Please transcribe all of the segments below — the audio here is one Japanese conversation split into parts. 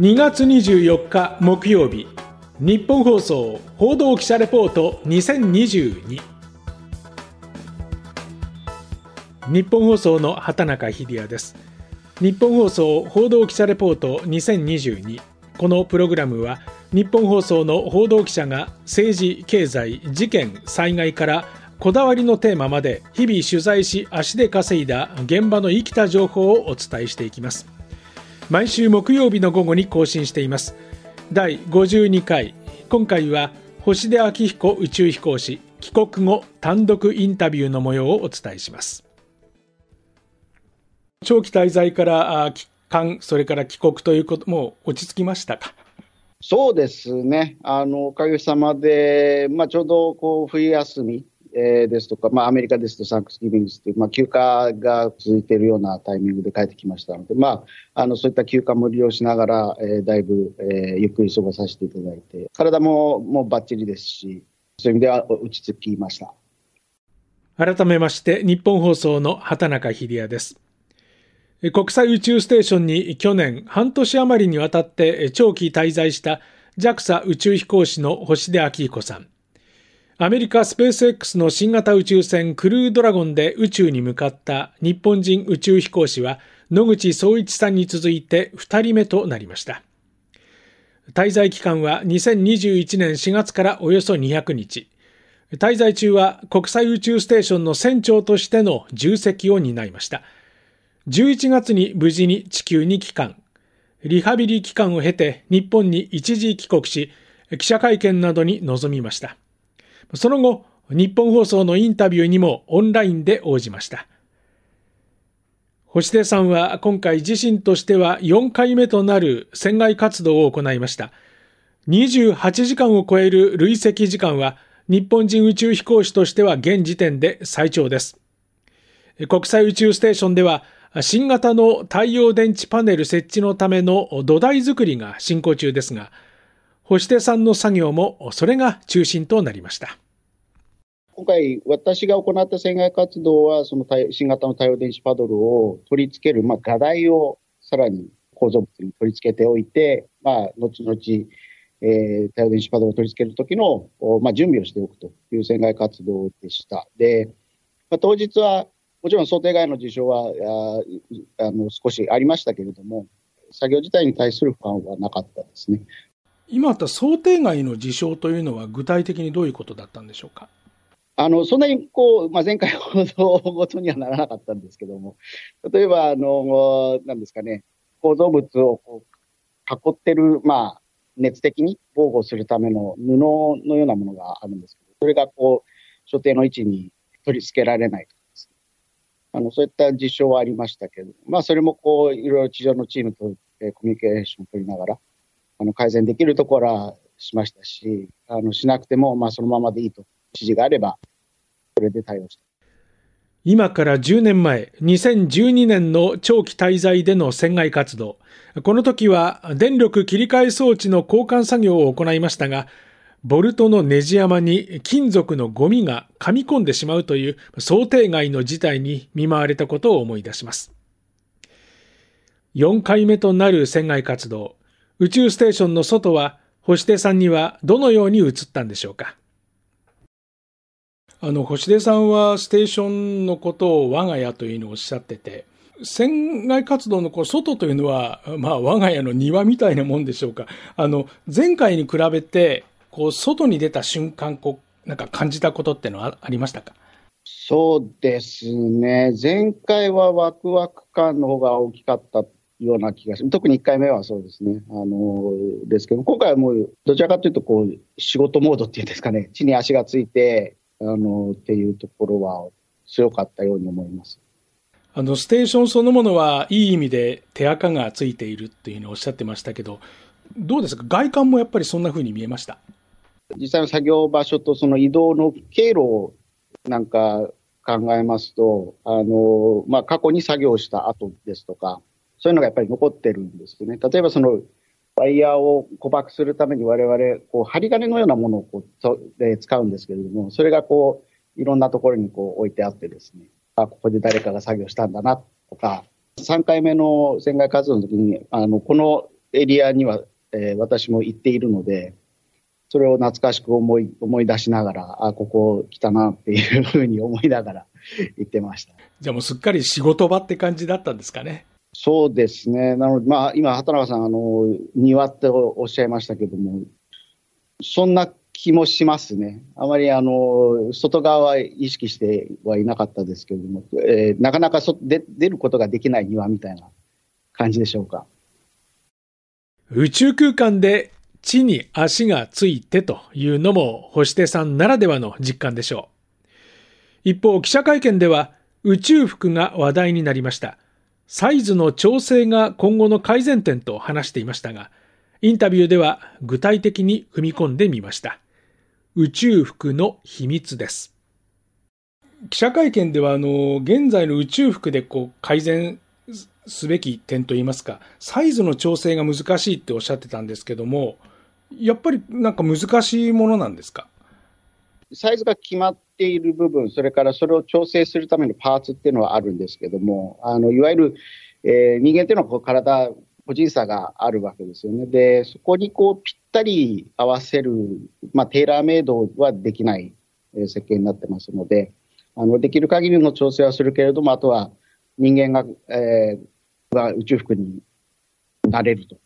2月24日木曜日日本放送報道記者レポート2022日本放送の畑中秀也です。日本放送報道記者レポート2022このプログラムは日本放送の報道記者が政治経済事件災害からこだわりのテーマまで日々取材し足で稼いだ現場の生きた情報をお伝えしていきます。毎週木曜日の午後に更新しています。第52回。今回は星出明彦宇宙飛行士帰国後単独インタビューの模様をお伝えします。長期滞在から帰還それから帰国ということも落ち着きましたか？そうですね、あのおかげさまで、まあ、ちょうどこう冬休みえー、ですとか、まあ、アメリカですとサンクスギビングスという、まあ、休暇が続いているようなタイミングで帰ってきましたので、まあ、あのそういった休暇も利用しながら、えー、だいぶ、えー、ゆっくり過ごさせていただいて、体ももうばっちりですし、そういう意味では落ち着きました。改めまして、日本放送の畑中秀也です。国際宇宙ステーションに去年半年余りにわたって長期滞在した JAXA 宇宙飛行士の星出明彦さん。アメリカスペース X の新型宇宙船クルードラゴンで宇宙に向かった日本人宇宙飛行士は野口聡一さんに続いて2人目となりました。滞在期間は2021年4月からおよそ200日。滞在中は国際宇宙ステーションの船長としての重責を担いました。11月に無事に地球に帰還。リハビリ期間を経て日本に一時帰国し、記者会見などに臨みました。その後、日本放送のインタビューにもオンラインで応じました。星出さんは今回自身としては4回目となる船外活動を行いました。28時間を超える累積時間は日本人宇宙飛行士としては現時点で最長です。国際宇宙ステーションでは新型の太陽電池パネル設置のための土台作りが進行中ですが、星出さんの作業もそれが中心となりました。今回、私が行った船外活動は、その新型の太陽電子パドルを取り付ける、まあ、画題をさらに構造物に取り付けておいて、まあ、後々、えー、太陽電子パドルを取り付けるときの、まあ、準備をしておくという船外活動でした。で、まあ、当日は、もちろん想定外の事象はああの少しありましたけれども、作業自体に対する不安はなかったですね。今あった想定外の事象というのは、具体的にどういうことだったんでしょうか？あのそんなにこう、まあ、前回ほどごとにはならなかったんですけども、例えば、あのなんですかね、構造物をこう囲ってる、まあ、熱的に防護するための布のようなものがあるんですけど、それがこう所定の位置に取り付けられないとかですね、あのそういった実証はありましたけど、まあ、それもこういろいろ地上のチームと、えー、コミュニケーションを取りながら、あの改善できるところはしましたし、あのしなくても、まあ、そのままでいいと指示があれば、それで対応した。今から10年前、2012年の長期滞在での船外活動。この時は電力切り替え装置の交換作業を行いましたが、ボルトのネジ山に金属のゴミが噛み込んでしまうという想定外の事態に見舞われたことを思い出します。4回目となる船外活動。宇宙ステーションの外は、星出さんにはどのように映ったんでしょうか？あの、星出さんはステーションのことを我が家というのをおっしゃってて、船外活動のこう外というのは、まあ我が家の庭みたいなもんでしょうか。あの、前回に比べて、こう外に出た瞬間、こう、なんか感じたことってのはありましたか？そうですね。前回はワクワク感の方が大きかったような気がする。特に1回目はそうですね。あの、ですけど、今回はもう、どちらかというと、こう、仕事モードっていうんですかね、地に足がついて、あの、っていうところは強かったように思います。あの、ステーションそのものはいい意味で手垢がついているっていうのをおっしゃってましたけど、どうですか？外観もやっぱりそんな風に見えました？実際の作業場所とその移動の経路をなんか考えますと、あの、まあ、過去に作業した後ですとか、そういうのがやっぱり残ってるんですよね。例えばその、ワイヤーを固爆するために我々、こう、針金のようなものをこうで使うんですけれども、それがこう、いろんなところにこう置いてあってですね、あ、ここで誰かが作業したんだなとか、3回目の船外活動の時に、あの、このエリアには、えー、私も行っているので、それを懐かしく思い思い出しながら、あ、ここ来たなっていうふうに思いながら行ってました。じゃあもうすっかり仕事場って感じだったんですかね。そうですね。なので、まあ、今、畑中さん、あの、庭っておっしゃいましたけども、そんな気もしますね。あまり、あの、外側は意識してはいなかったですけれども、えー、なかなかそで出ることができない庭みたいな感じでしょうか。宇宙空間で地に足がついてというのも星手さんならではの実感でしょう。一方、記者会見では宇宙服が話題になりました。サイズの調整が今後の改善点と話していましたが、インタビューでは具体的に踏み込んでみました。宇宙服の秘密です。記者会見では、あの、現在の宇宙服でこう改善すべき点といいますか、サイズの調整が難しいっておっしゃってたんですけども、やっぱりなんか難しいものなんですか？サイズが決まっている部分、それからそれを調整するためのパーツっていうのはあるんですけども、あのいわゆる、えー、人間っていうのはこう体、個人差があるわけですよね。で、そこにこうぴったり合わせる、まあ、テーラーメイドはできない、設計になってますので、あのできる限りの調整はするけれども、あとは人間が、えー、が宇宙服になれると。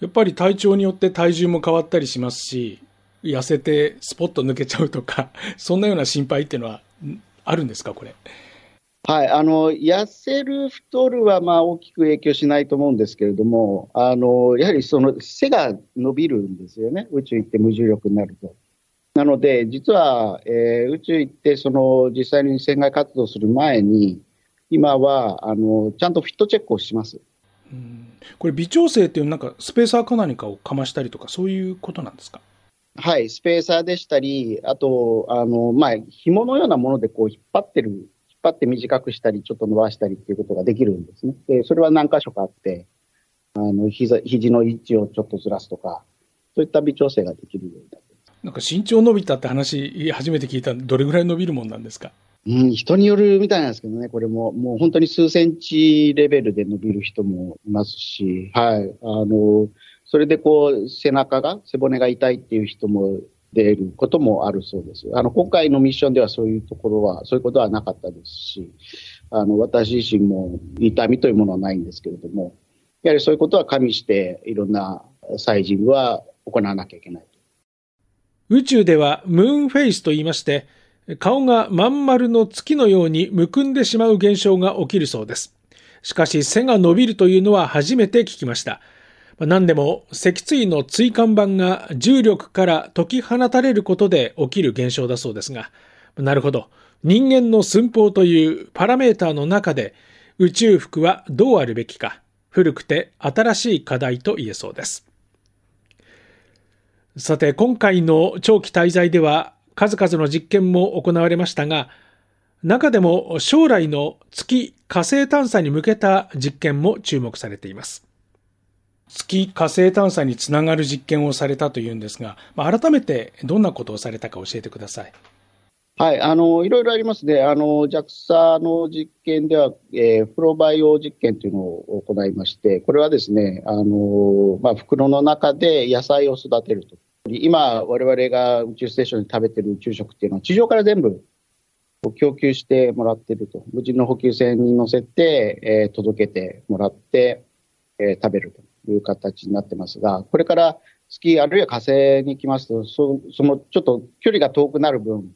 やっぱり体調によって体重も変わったりしますし、痩せてスポッと抜けちゃうとか、そんなような心配っていうのはあるんですか、これ？はい、あの痩せる、太るはまあ大きく影響しないと思うんですけれども、あのやはりその背が伸びるんですよね、宇宙行って無重力になると。なので、実は、えー、宇宙行ってその実際に船外活動する前に、今はあのちゃんとフィットチェックをします。うんこれ微調整っていうなんかスペーサーか何かをかましたりとかそういうことなんですか？はい、スペーサーでしたり、あと、あの、まあ、紐のようなものでこう引っ張ってる、引っ張って短くしたり、ちょっと伸ばしたりっていうことができるんですね。で、それは何箇所かあって、あの、膝、肘の位置をちょっとずらすとか、そういった微調整ができるようになってなんか身長伸びたって話、初めて聞いたどれぐらい伸びるもんなんですか？うん、人によるみたいなんですけどね、これも、もう本当に数センチレベルで伸びる人もいますし、はい。あの、それでこう、背中が、背骨が痛いっていう人も出ることもあるそうです。あの、今回のミッションではそういうところは、そういうことはなかったですし、あの、私自身も痛みというものはないんですけれども、やはりそういうことは加味して、いろんな祭事は行わなきゃいけない。宇宙ではムーンフェイスと言いまして、顔がまん丸の月のようにむくんでしまう現象が起きるそうです。しかし背が伸びるというのは初めて聞きました。何でも脊椎の椎間板が重力から解き放たれることで起きる現象だそうですが、なるほど。人間の寸法というパラメーターの中で宇宙服はどうあるべきか、古くて新しい課題と言えそうです。さて、今回の長期滞在では数々の実験も行われましたが、中でも将来の月火星探査に向けた実験も注目されています。月火星探査につながる実験をされたというんですが、まあ、改めてどんなことをされたか教えてください。はい、あのいろいろありますね。あの JAXA の実験では、えー、プロバイオ実験というのを行いまして、これはですね、あのまあ、袋の中で野菜を育てると。今、我々が宇宙ステーションで食べてる宇宙食っていうのは、地上から全部供給してもらってると。無人の補給船に乗せて、えー、届けてもらって、えー、食べるとという形になってますが、これから月、あるいは火星に行きますと、そそのちょっと距離が遠くなる分、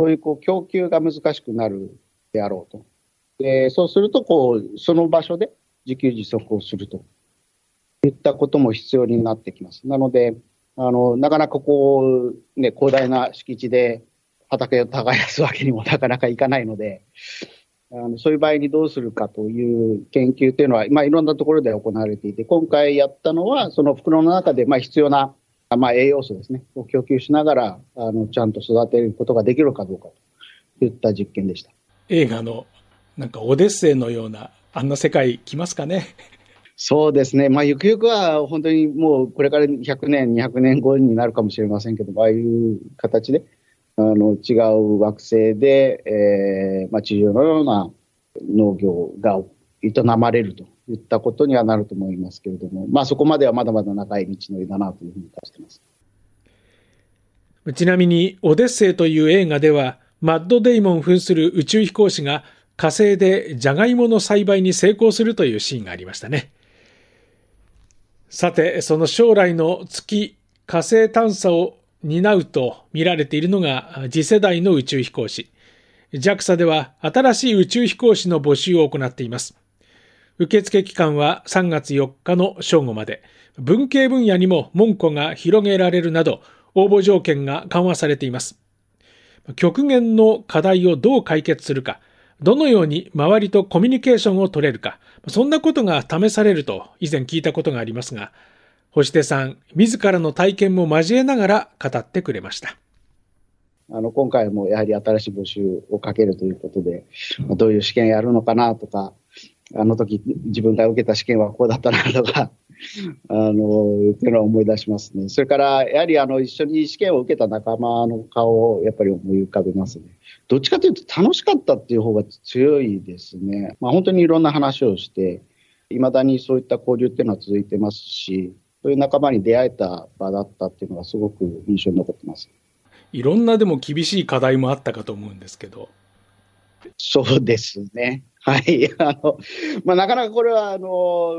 そういうこう供給が難しくなるであろうと。でそうするとこう、その場所で自給自足をするといったことも必要になってきます。なので、あの、なかなかこう、ね、広大な敷地で畑を耕すわけにもなかなかいかないので、あのそういう場合にどうするかという研究というのは、まあ、いろんなところで行われていて、今回やったのは、その袋の中でまあ必要な、まあ、栄養素ですね、を供給しながら、あのちゃんと育てることができるかどうかといった実験でした。映画のなんかオデッセイのような、あんな世界来ますかね？そうですね、まあ、ゆくゆくは本当にもうこれから100年、200年後になるかもしれませんけど、ああいう形であの違う惑星で、えーまあ、地上のような農業が営まれるといったことにはなると思いますけれども、まあそこまではまだまだ長い道のりだなというふうに感じています。ちなみに、オデッセイという映画では、マッド・デイモン扮する宇宙飛行士が火星でジャガイモの栽培に成功するというシーンがありましたね。さて、その将来の月、火星探査を担うと見られているのが次世代の宇宙飛行士。JAXA では新しい宇宙飛行士の募集を行っています。受付期間は3月4日の正午まで、文系分野にも門戸が広げられるなど、応募条件が緩和されています。極限の課題をどう解決するか、どのように周りとコミュニケーションを取れるか、そんなことが試されると以前聞いたことがありますが、星手さん、自らの体験も交えながら語ってくれました。あの、今回もやはり新しい募集をかけるということで、どういう試験やるのかなとか、あの時自分が受けた試験はこうだったなとか、あの、っていうのは思い出しますね。それから、やはりあの、一緒に試験を受けた仲間の顔をやっぱり思い浮かべますね。どっちかというと楽しかったっていう方が強いですね。まあ本当にいろんな話をして、いまだにそういった交流っていうのは続いてますし、そういう仲間に出会えた場だったっていうのがすごく印象に残ってます。いろんなでも厳しい課題もあったかと思うんですけど。そうですね。はい。あの、まあ、なかなかこれは、あの、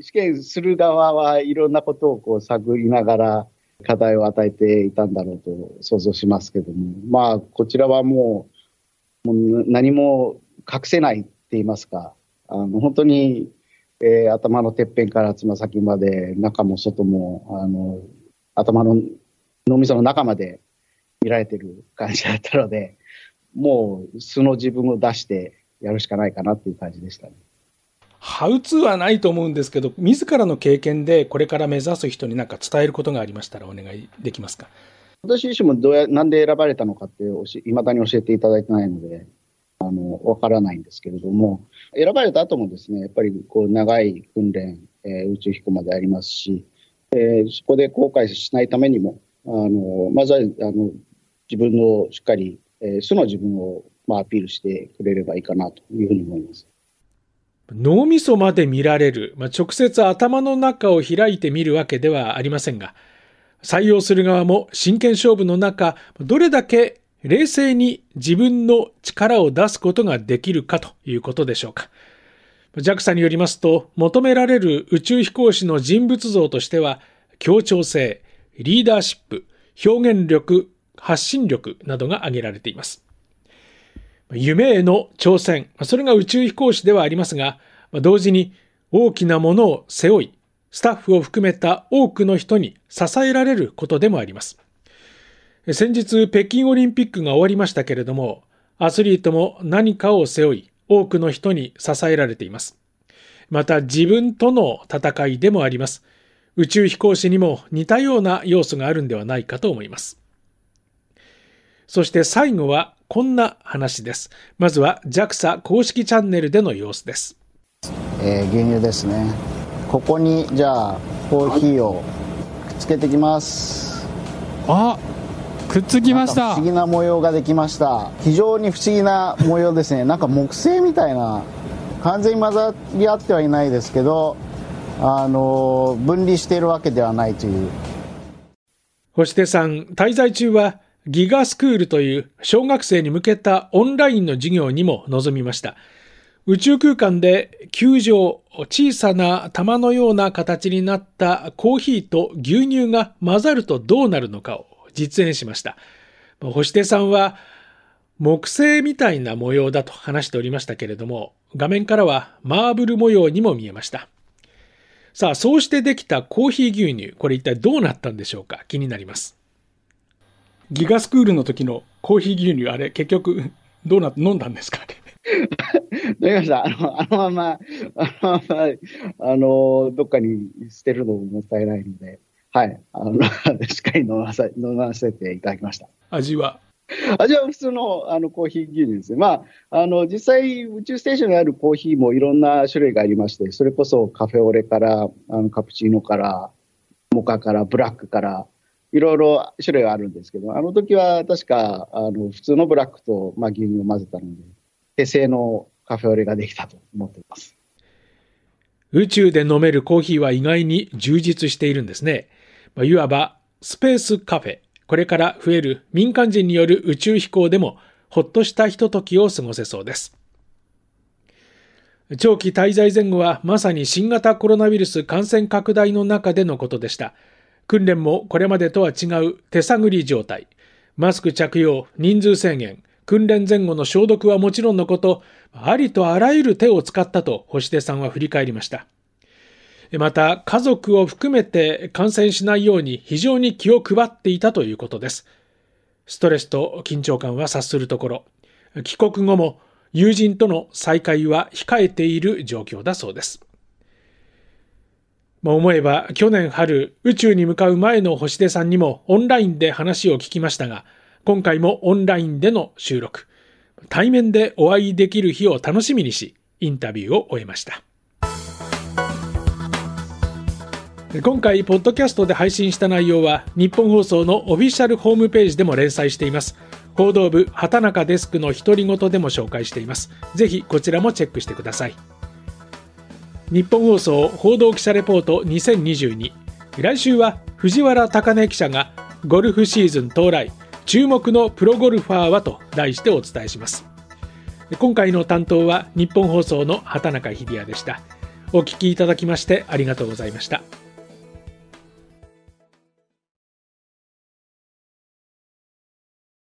試験する側はいろんなことをこう探りながら課題を与えていたんだろうと想像しますけども、まあ、こちらはもう、もう何も隠せないって言いますか、あの、本当に、えー、頭のてっぺんからつま先まで、中も外も、あの、頭の脳みその中まで見られてる感じだったので、もう素の自分を出してやるしかないかなっていう感じでしたね。ハウツーはないと思うんですけど、自らの経験でこれから目指す人に何か伝えることがありましたらお願いできますか？私自身もどうや、なんで選ばれたのかっていまだに教えていただいてないので、あの、わからないんですけれども、選ばれた後もですね、やっぱりこう長い訓練、えー、宇宙飛行までありますし、えー、そこで後悔しないためにも、あの、まずは、あの、自分のしっかり、えー、素の自分をまあ、アピールしてくれればいいかなというふうに思います。脳みそまで見られる、まあ、直接頭の中を開いてみるわけではありませんが、採用する側も真剣勝負の中、どれだけ冷静に自分の力を出すことができるかということでしょうか。JAXA によりますと、求められる宇宙飛行士の人物像としては、協調性、リーダーシップ、表現力、発信力などが挙げられています。夢への挑戦、それが宇宙飛行士ではありますが、同時に大きなものを背負い、スタッフを含めた多くの人に支えられることでもあります。先日北京オリンピックが終わりましたけれども、アスリートも何かを背負い、多くの人に支えられています。また自分との戦いでもあります。宇宙飛行士にも似たような要素があるんではないかと思います。そして最後はこんな話です。まずは JAXA 公式チャンネルでの様子です。えー、牛乳ですね。ここにじゃあコーヒーをくっつけてきます。あ、くっつきました。不思議な模様ができました。非常に不思議な模様ですね。なんか木製みたいな完全に混ざり合ってはいないですけど、あの分離しているわけではないという。星手さん、滞在中はギガスクールという小学生に向けたオンラインの授業にも臨みました。宇宙空間で球状、小さな玉のような形になったコーヒーと牛乳が混ざるとどうなるのかを実演しました。星手さんは木製みたいな模様だと話しておりましたけれども、画面からはマーブル模様にも見えました。さあ、そうしてできたコーヒー牛乳、これ一体どうなったんでしょうか？気になります。ギガスクールの時のコーヒー牛乳、あれ、結局、どうなって飲んだんですか？飲み ました？あの、あのまま、あのまま、あの、どっかに捨てるのももったいないので、はい。あの、しっかり飲ませ、飲ませていただきました。味は？味は普通のあのコーヒー牛乳ですね。まあ、あの、実際宇宙ステーションにあるコーヒーもいろんな種類がありまして、それこそカフェオレから、あのカプチーノから、モカから、ブラックから、いろいろ種類があるんですけど、あの時は確か、あの、普通のブラックと、まあ、牛乳を混ぜたので、手製のカフェオレができたと思っています。宇宙で飲めるコーヒーは意外に充実しているんですね。まあ、いわばスペースカフェ。これから増える民間人による宇宙飛行でもほっとしたひとときを過ごせそうです。長期滞在前後はまさに新型コロナウイルス感染拡大の中でのことでした。訓練もこれまでとは違う手探り状態。マスク着用、人数制限、訓練前後の消毒はもちろんのこと、ありとあらゆる手を使ったと星出さんは振り返りました。また、家族を含めて感染しないように非常に気を配っていたということです。ストレスと緊張感は察するところ、帰国後も友人との再会は控えている状況だそうです。まあ、思えば去年春宇宙に向かう前の星出さんにもオンラインで話を聞きましたが、今回もオンラインでの収録、対面でお会いできる日を楽しみにし、インタビューを終えました。今回、ポッドキャストで配信した内容は、日本放送のオフィシャルホームページでも連載しています。報道部、畑中デスクの独り言でも紹介しています。ぜひ、こちらもチェックしてください。日本放送報道記者レポート2022。来週は、藤原貴根記者が、ゴルフシーズン到来、注目のプロゴルファーはと題してお伝えします。今回の担当は、日本放送の畑中秀也でした。お聞きいただきましてありがとうございました。